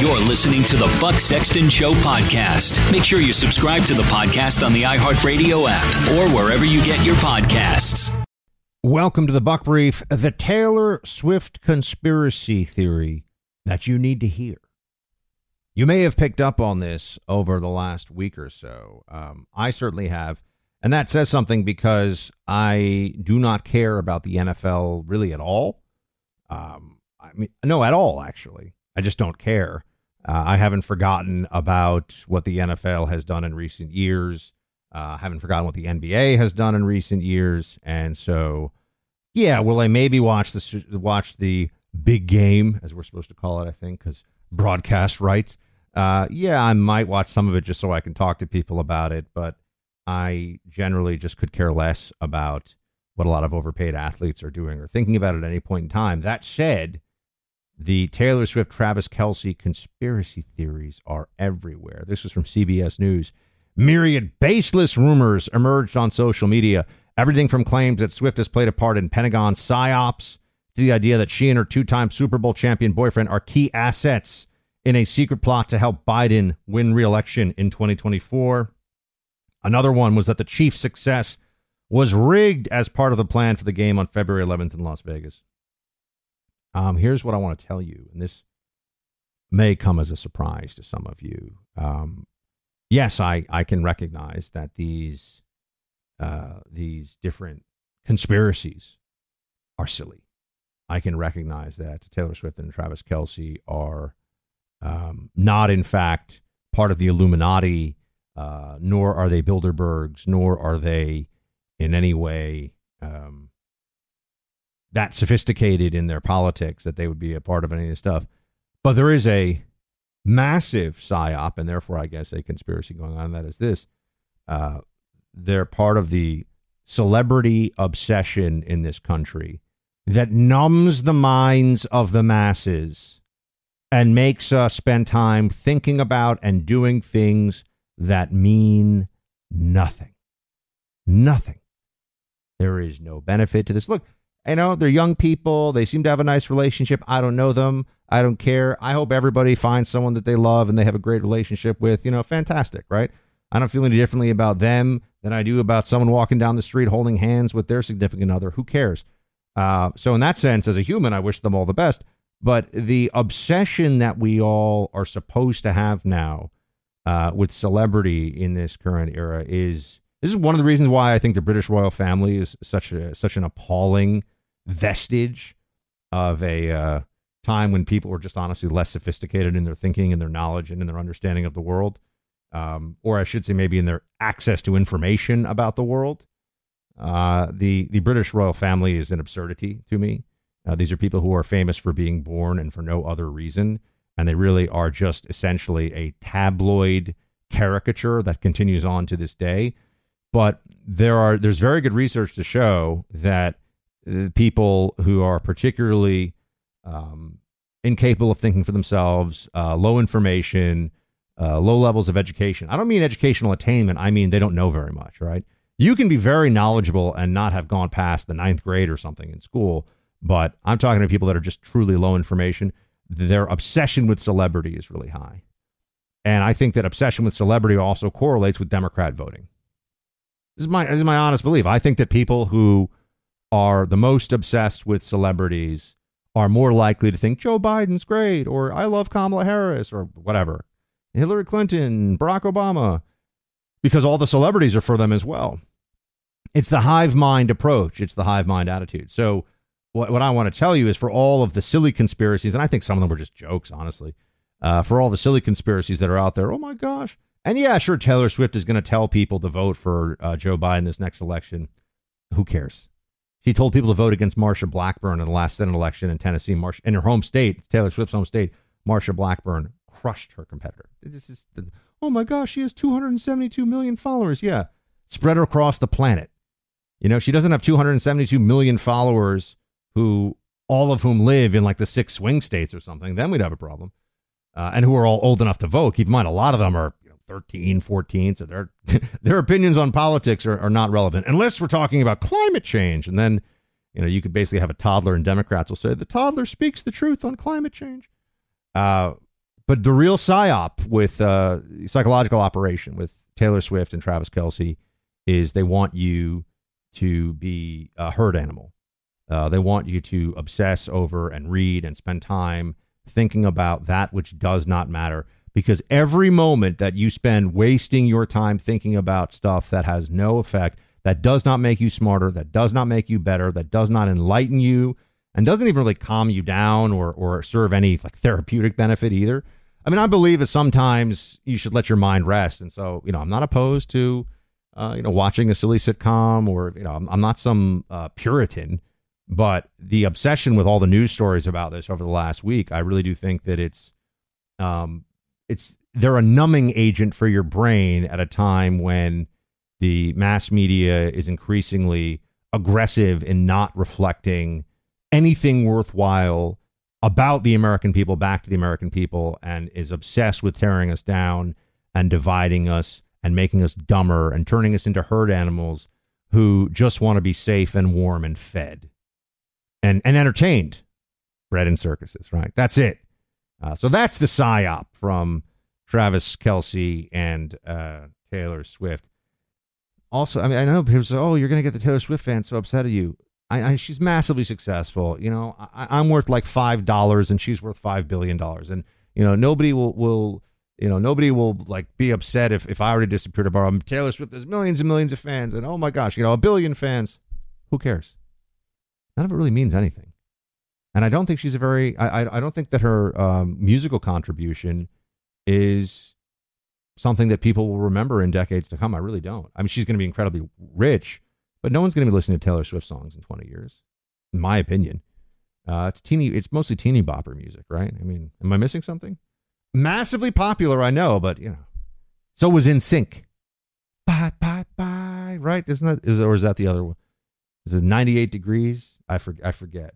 You're listening to the Buck Sexton Show podcast. Make sure you subscribe to the podcast on the iHeartRadio app or wherever you get your podcasts. Welcome to the Buck Brief, the Taylor Swift conspiracy theory that you need to hear. You may have picked up on this over the last week or so. Um, I certainly have. And that says something because I do not care about the NFL really at all. Um, I mean, no, at all, actually. I just don't care. Uh, I haven't forgotten about what the NFL has done in recent years. Uh, I haven't forgotten what the NBA has done in recent years, and so yeah, will I maybe watch the watch the big game as we're supposed to call it? I think because broadcast rights. Uh, yeah, I might watch some of it just so I can talk to people about it, but I generally just could care less about what a lot of overpaid athletes are doing or thinking about at any point in time. That said, the Taylor Swift Travis Kelce conspiracy theories are everywhere. This was from CBS News. Myriad baseless rumors emerged on social media. Everything from claims that Swift has played a part in Pentagon psyops to the idea that she and her two time Super Bowl champion boyfriend are key assets in a secret plot to help Biden win re election in 2024. Another one was that the Chiefs' success was rigged as part of the plan for the game on February 11th in Las Vegas. Um, here's what I want to tell you, and this may come as a surprise to some of you. Um, yes, I, I can recognize that these uh, these different conspiracies are silly. I can recognize that Taylor Swift and Travis Kelce are um, not, in fact, part of the Illuminati, uh, nor are they Bilderbergs, nor are they in any way um, that sophisticated in their politics that they would be a part of any of this stuff. But there is a massive psyop, and therefore, I guess, a conspiracy going on. That is this: uh, they're part of the celebrity obsession in this country that numbs the minds of the masses and makes us spend time thinking about and doing things that mean nothing. Nothing. There is no benefit to this. Look, You know, they're young people. They seem to have a nice relationship. I don't know them. I don't care. I hope everybody finds someone that they love and they have a great relationship with. You know, fantastic, right? I don't feel any differently about them than I do about someone walking down the street holding hands with their significant other. Who cares? Uh, so, in that sense, as a human, I wish them all the best. But the obsession that we all are supposed to have now uh, with celebrity in this current era is this is one of the reasons why I think the British royal family is such a such an appalling vestige of a uh, time when people were just honestly less sophisticated in their thinking and their knowledge and in their understanding of the world, um, or I should say maybe in their access to information about the world. Uh, the the British royal family is an absurdity to me. Uh, these are people who are famous for being born and for no other reason, and they really are just essentially a tabloid caricature that continues on to this day. But there are there's very good research to show that people who are particularly um, incapable of thinking for themselves, uh, low information, uh, low levels of education. I don't mean educational attainment. I mean they don't know very much, right? You can be very knowledgeable and not have gone past the ninth grade or something in school, but I'm talking to people that are just truly low information. Their obsession with celebrity is really high. And I think that obsession with celebrity also correlates with Democrat voting. This is my this is my honest belief. I think that people who are the most obsessed with celebrities are more likely to think Joe Biden's great or I love Kamala Harris or whatever. Hillary Clinton, Barack Obama, because all the celebrities are for them as well. It's the hive mind approach, it's the hive mind attitude. So, what, what I want to tell you is for all of the silly conspiracies, and I think some of them were just jokes, honestly, uh, for all the silly conspiracies that are out there, oh my gosh. And yeah, sure, Taylor Swift is going to tell people to vote for uh, Joe Biden this next election. Who cares? She told people to vote against Marsha Blackburn in the last Senate election in Tennessee. Marsha, in her home state, Taylor Swift's home state, Marsha Blackburn crushed her competitor. It's just, oh my gosh, she has 272 million followers. Yeah, spread her across the planet. You know, she doesn't have 272 million followers who all of whom live in like the six swing states or something. Then we'd have a problem. Uh, and who are all old enough to vote. Keep in mind, a lot of them are 13, 14. So their their opinions on politics are, are not relevant unless we're talking about climate change. And then, you know, you could basically have a toddler, and Democrats will say the toddler speaks the truth on climate change. Uh, but the real psyop with uh, psychological operation with Taylor Swift and Travis Kelce is they want you to be a herd animal. Uh, they want you to obsess over and read and spend time thinking about that which does not matter because every moment that you spend wasting your time thinking about stuff that has no effect, that does not make you smarter, that does not make you better, that does not enlighten you, and doesn't even really calm you down or or serve any like therapeutic benefit either. I mean, I believe that sometimes you should let your mind rest, and so you know, I'm not opposed to uh, you know watching a silly sitcom or you know, I'm, I'm not some uh, Puritan, but the obsession with all the news stories about this over the last week, I really do think that it's um, it's they're a numbing agent for your brain at a time when the mass media is increasingly aggressive in not reflecting anything worthwhile about the American people back to the American people and is obsessed with tearing us down and dividing us and making us dumber and turning us into herd animals who just want to be safe and warm and fed and, and entertained. Bread and circuses, right? That's it. Uh, so that's the psyop from Travis Kelce and uh, Taylor Swift. Also, I mean, I know people say, "Oh, you're going to get the Taylor Swift fans so upset at you." I, I, she's massively successful. You know, I, am worth like five dollars, and she's worth five billion dollars, and you know, nobody will will you know nobody will like be upset if if I were to disappear tomorrow. Taylor Swift has millions and millions of fans, and oh my gosh, you know, a billion fans. Who cares? None of it really means anything and I don't think she's a very. I I, don't think that her um, musical contribution is something that people will remember in decades to come. I really don't. I mean, she's going to be incredibly rich, but no one's going to be listening to Taylor Swift songs in 20 years, in my opinion. Uh, it's teeny. It's mostly teeny bopper music, right? I mean, am I missing something? Massively popular, I know, but you know, so was NSYNC. Bye bye bye. Right? Isn't that is or is that the other one? Is it 98 degrees? I for, I forget.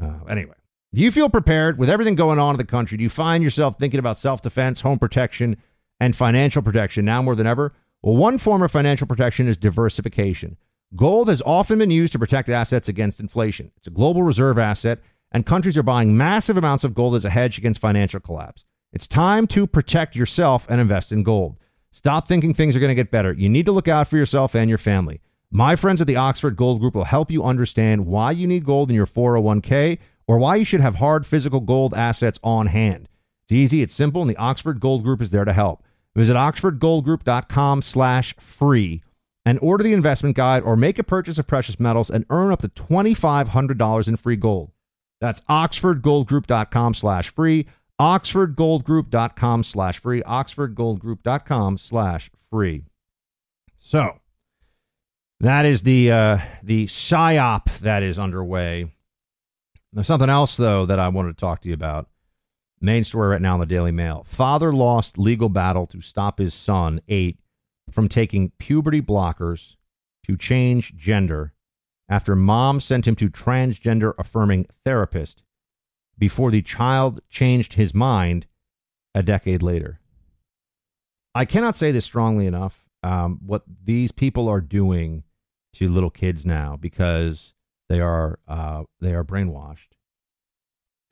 Uh, anyway, do you feel prepared with everything going on in the country? Do you find yourself thinking about self defense, home protection, and financial protection now more than ever? Well, one form of financial protection is diversification. Gold has often been used to protect assets against inflation. It's a global reserve asset, and countries are buying massive amounts of gold as a hedge against financial collapse. It's time to protect yourself and invest in gold. Stop thinking things are going to get better. You need to look out for yourself and your family. My friends at the Oxford Gold Group will help you understand why you need gold in your 401k or why you should have hard physical gold assets on hand. It's easy, it's simple, and the Oxford Gold Group is there to help. Visit oxfordgoldgroup.com slash free and order the investment guide or make a purchase of precious metals and earn up to $2,500 in free gold. That's oxfordgoldgroup.com slash free, oxfordgoldgroup.com slash free, oxfordgoldgroup.com slash free. So that is the uh, the psyop that is underway. There's something else though that I wanted to talk to you about. Main story right now in the Daily Mail. Father lost legal battle to stop his son, eight, from taking puberty blockers to change gender after mom sent him to transgender affirming therapist before the child changed his mind a decade later. I cannot say this strongly enough. Um, what these people are doing to little kids now because they are uh, they are brainwashed,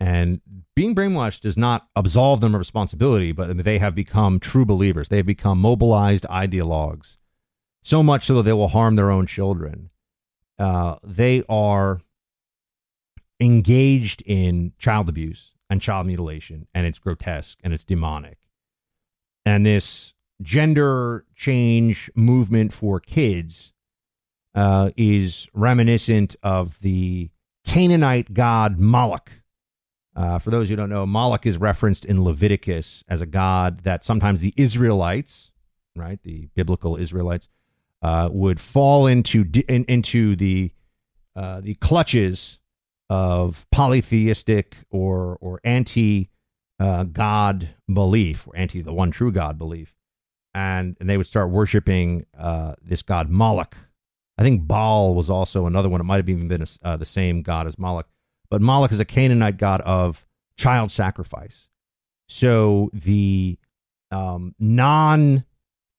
and being brainwashed does not absolve them of responsibility, but they have become true believers. They have become mobilized ideologues, so much so that they will harm their own children. Uh, they are engaged in child abuse and child mutilation, and it's grotesque and it's demonic. And this gender change movement for kids uh, is reminiscent of the Canaanite god Moloch. Uh, for those who don't know, Moloch is referenced in Leviticus as a god that sometimes the Israelites, right, the biblical Israelites, uh, would fall into in, into the uh, the clutches of polytheistic or or anti uh, God belief, or anti the one true God belief, and and they would start worshiping uh, this god Moloch. I think Baal was also another one. It might have even been a, uh, the same god as Moloch, but Moloch is a Canaanite god of child sacrifice. So the um, non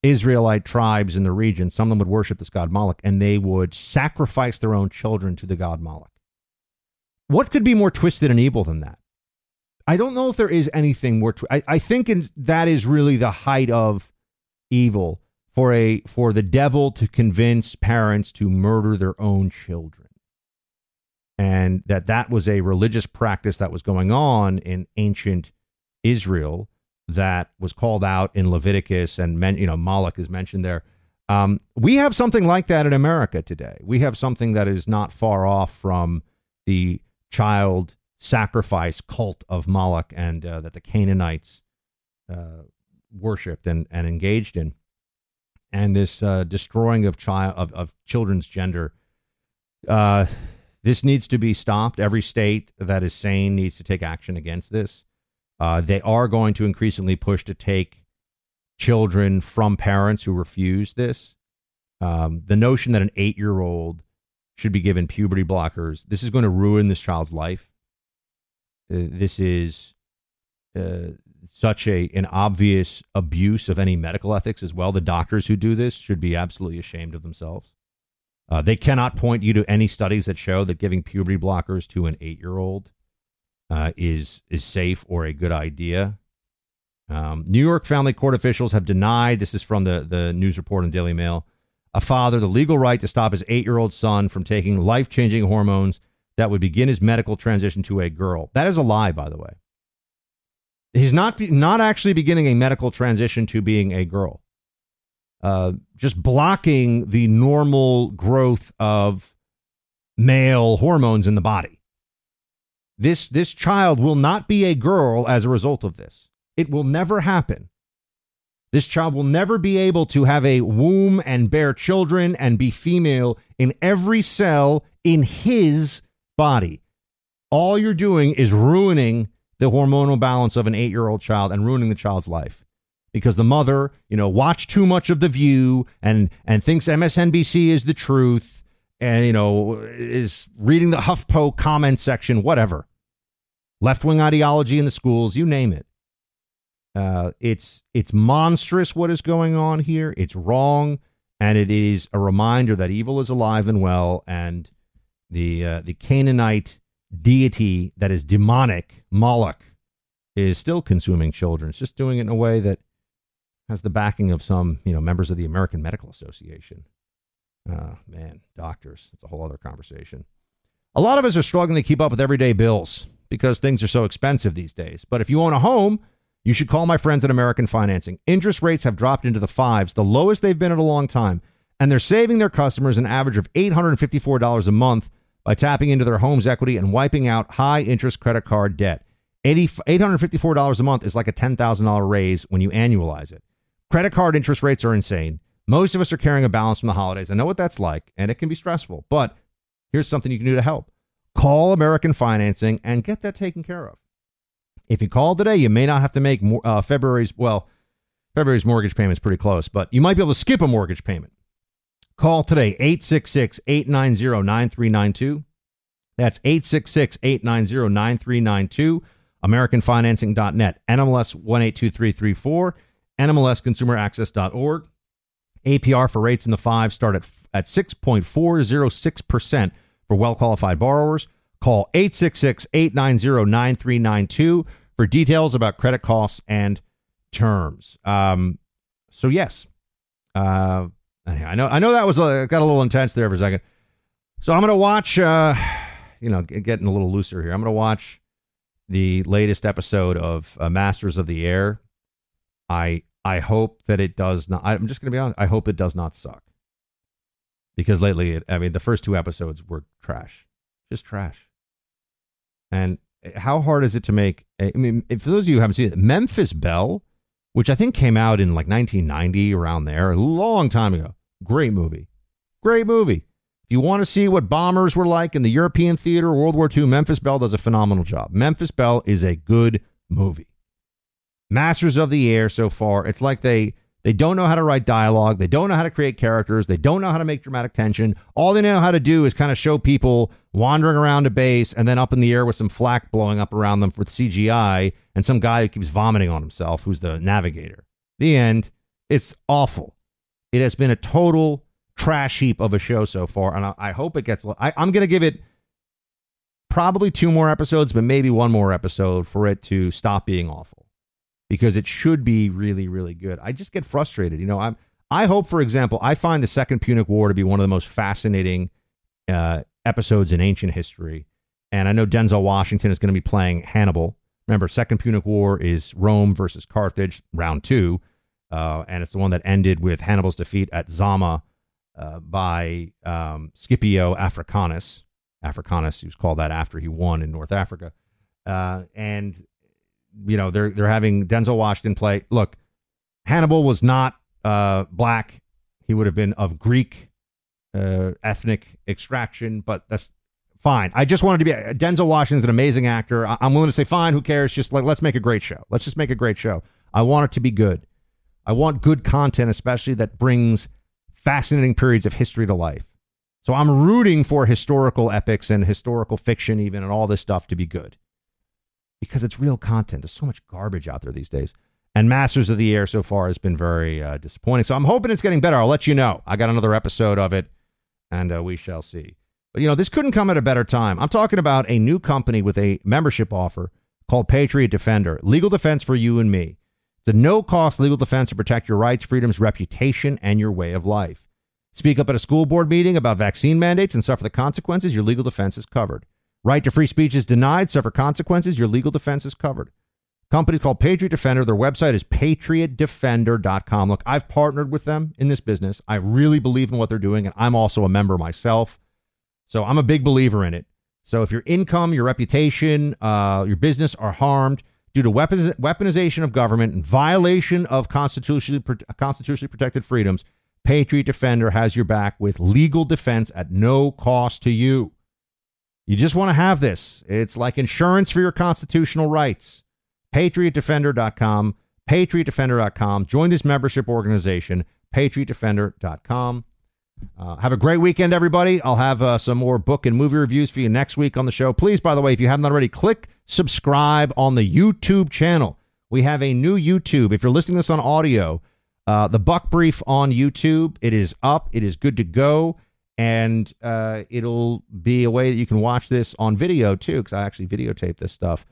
Israelite tribes in the region, some of them would worship this god Moloch, and they would sacrifice their own children to the god Moloch. What could be more twisted and evil than that? I don't know if there is anything more. Tw- I, I think in, that is really the height of evil for a for the devil to convince parents to murder their own children, and that that was a religious practice that was going on in ancient Israel that was called out in Leviticus, and men, you know Moloch is mentioned there. Um, we have something like that in America today. We have something that is not far off from the child sacrifice cult of Moloch and uh, that the Canaanites uh, worshipped and, and engaged in. And this uh, destroying of child of, of children's gender, uh, this needs to be stopped. Every state that is sane needs to take action against this. Uh, they are going to increasingly push to take children from parents who refuse this. Um, the notion that an eight year old should be given puberty blockers. This is going to ruin this child's life. Uh, this is uh, such a an obvious abuse of any medical ethics as well. The doctors who do this should be absolutely ashamed of themselves. Uh, they cannot point you to any studies that show that giving puberty blockers to an eight year old uh, is is safe or a good idea. Um, New York family court officials have denied. This is from the the news report in Daily Mail a father the legal right to stop his eight year old son from taking life changing hormones that would begin his medical transition to a girl. That is a lie, by the way. He's not, not actually beginning a medical transition to being a girl, uh, just blocking the normal growth of male hormones in the body. This, this child will not be a girl as a result of this. It will never happen. This child will never be able to have a womb and bear children and be female in every cell in his body. All you're doing is ruining the hormonal balance of an eight year old child and ruining the child's life because the mother, you know, watched too much of The View and, and thinks MSNBC is the truth and, you know, is reading the HuffPo comment section, whatever. Left wing ideology in the schools, you name it. Uh, it's it's monstrous what is going on here. It's wrong, and it is a reminder that evil is alive and well, and the uh, the Canaanite deity that is demonic, Moloch, is still consuming children. It's just doing it in a way that has the backing of some, you know, members of the American Medical Association. Oh, man, doctors. It's a whole other conversation. A lot of us are struggling to keep up with everyday bills because things are so expensive these days. But if you own a home, you should call my friends at American Financing. Interest rates have dropped into the fives, the lowest they've been in a long time, and they're saving their customers an average of $854 a month by tapping into their home's equity and wiping out high interest credit card debt. $854 a month is like a $10,000 raise when you annualize it. Credit card interest rates are insane. Most of us are carrying a balance from the holidays. I know what that's like, and it can be stressful, but here's something you can do to help. Call American Financing and get that taken care of. If you call today, you may not have to make uh, February's, well, February's mortgage payment is pretty close, but you might be able to skip a mortgage payment. Call today, 866 890 9392. That's 866 890 9392. AmericanFinancing.net, NMLS 182334, NMLSConsumerAccess.org. APR for rates in the five start at, at 6.406% for well qualified borrowers. Call 866 890 9392 for details about credit costs and terms. Um, so, yes. Uh, I know I know that was a, got a little intense there for a second. So, I'm to watch, uh, you know, getting a little looser here. I'm to watch the latest episode of uh, Masters of the Air. I I hope that it does not. I'm just to be honest. I hope it does not suck. Because lately, it, I mean, the first two episodes were trash, just trash. And how hard is it to make? I mean, for those of you who haven't seen it, Memphis Belle, which I think came out in like 1990, around there, a long time ago. Great movie, great movie. If you want to see what bombers were like in the European theater, World War II, Memphis Belle does a phenomenal job. Memphis Belle is a good movie. Masters of the Air so far, it's like they they don't know how to write dialogue, they don't know how to create characters, they don't know how to make dramatic tension. All they know how to do is kind of show people wandering around a base and then up in the air with some flak blowing up around them for CGI and some guy who keeps vomiting on himself who's the navigator. The end. It's awful. It has been a total trash heap of a show so far, and I, I hope it gets. I, I'm going to give it probably two more episodes, but maybe one more episode for it to stop being awful, because it should be really, really good. I just get frustrated. You know, I'm. I hope, for example, I find the Second Punic War to be one of the most fascinating uh, episodes in ancient history, and I know Denzel Washington is going to be playing Hannibal. Remember, Second Punic War is Rome versus Carthage, round two, uh, and it's the one that ended with Hannibal's defeat at Zama uh, by um, Scipio Africanus. Africanus, he was called that after he won in North Africa. Uh, and you know they're they're having Denzel Washington play. Look, Hannibal was not uh, black; he would have been of Greek uh, ethnic extraction, but that's fine. I just wanted to be Denzel Washington's an amazing actor. I, am willing to say fine. Who cares? Just like let's make a great show. Let's just make a great show. I want it to be good. I want good content, especially that brings fascinating periods of history to life. So I'm rooting for historical epics and historical fiction, even, and all this stuff to be good because it's real content. There's so much garbage out there these days. And Masters of the Air so far has been very uh, disappointing. So I'm hoping it's getting better. I'll let you know. I got another episode of it, and uh, we shall see. But, you know, this couldn't come at a better time. I'm talking about a new company with a membership offer called Patriot Defender, legal defense for you and me. It's a no cost legal defense to protect your rights, freedoms, reputation, and your way of life. Speak up at a school board meeting about vaccine mandates and suffer the consequences, your legal defense is covered. Right to free speech is denied, suffer consequences, your legal defense is covered. Company called Patriot Defender. Their website is patriotdefender.com. Look, I've partnered with them in this business. I really believe in what they're doing, and I'm also a member myself. So I'm a big believer in it. So if your income, your reputation, uh, your business are harmed, due to weaponization of government and violation of constitutionally, constitutionally protected freedoms, Patriot Defender has your back with legal defense at no cost to you. You just want to have this. It's like insurance for your constitutional rights. PatriotDefender.com, PatriotDefender.com. Join this membership organization, PatriotDefender.com. Uh, have a great weekend, everybody. I'll have uh, some more book and movie reviews for you next week on the show. Please, by the way, if you haven't already, click subscribe on the YouTube channel. We have a new YouTube. If you're listening this on audio, Uh, the Buck Brief on YouTube. It is up. It is good to go. And uh, it'll be a way that you can watch this on video too, because I actually videotape this stuff.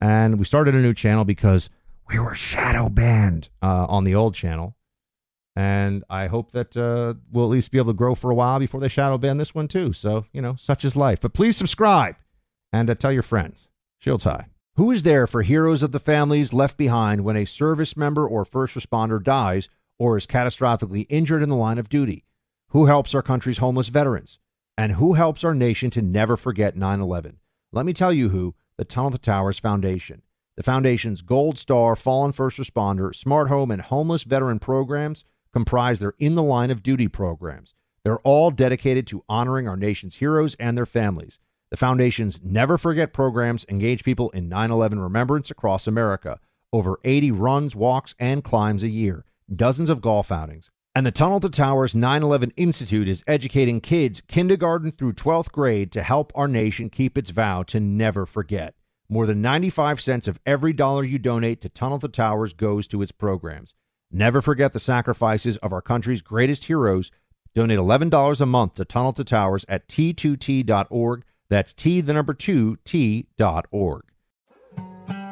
And we started a new channel because we were shadow banned uh, on the old channel. And I hope that uh, we'll at least be able to grow for a while before they shadow ban this one too. So, you know, such is life. But please subscribe and uh, tell your friends. Shields high. Who is there for heroes of the families left behind when a service member or first responder dies or is catastrophically injured in the line of duty? Who helps our country's homeless veterans? And who helps our nation to never forget 9 11? Let me tell you who the Tunnel to Towers Foundation. The Foundation's Gold Star Fallen First Responder, Smart Home, and Homeless Veteran programs comprise their In the Line of Duty programs. They're all dedicated to honoring our nation's heroes and their families. The Foundation's Never Forget programs engage people in 9 11 remembrance across America. Over 80 runs, walks, and climbs a year, dozens of golf outings. And the Tunnel to Towers 9 11 Institute is educating kids kindergarten through 12th grade to help our nation keep its vow to never forget. More than 95 cents of every dollar you donate to Tunnel to Towers goes to its programs. Never forget the sacrifices of our country's greatest heroes. Donate $11 a month to Tunnel to Towers at t2t.org. That's T, the number two, T.org.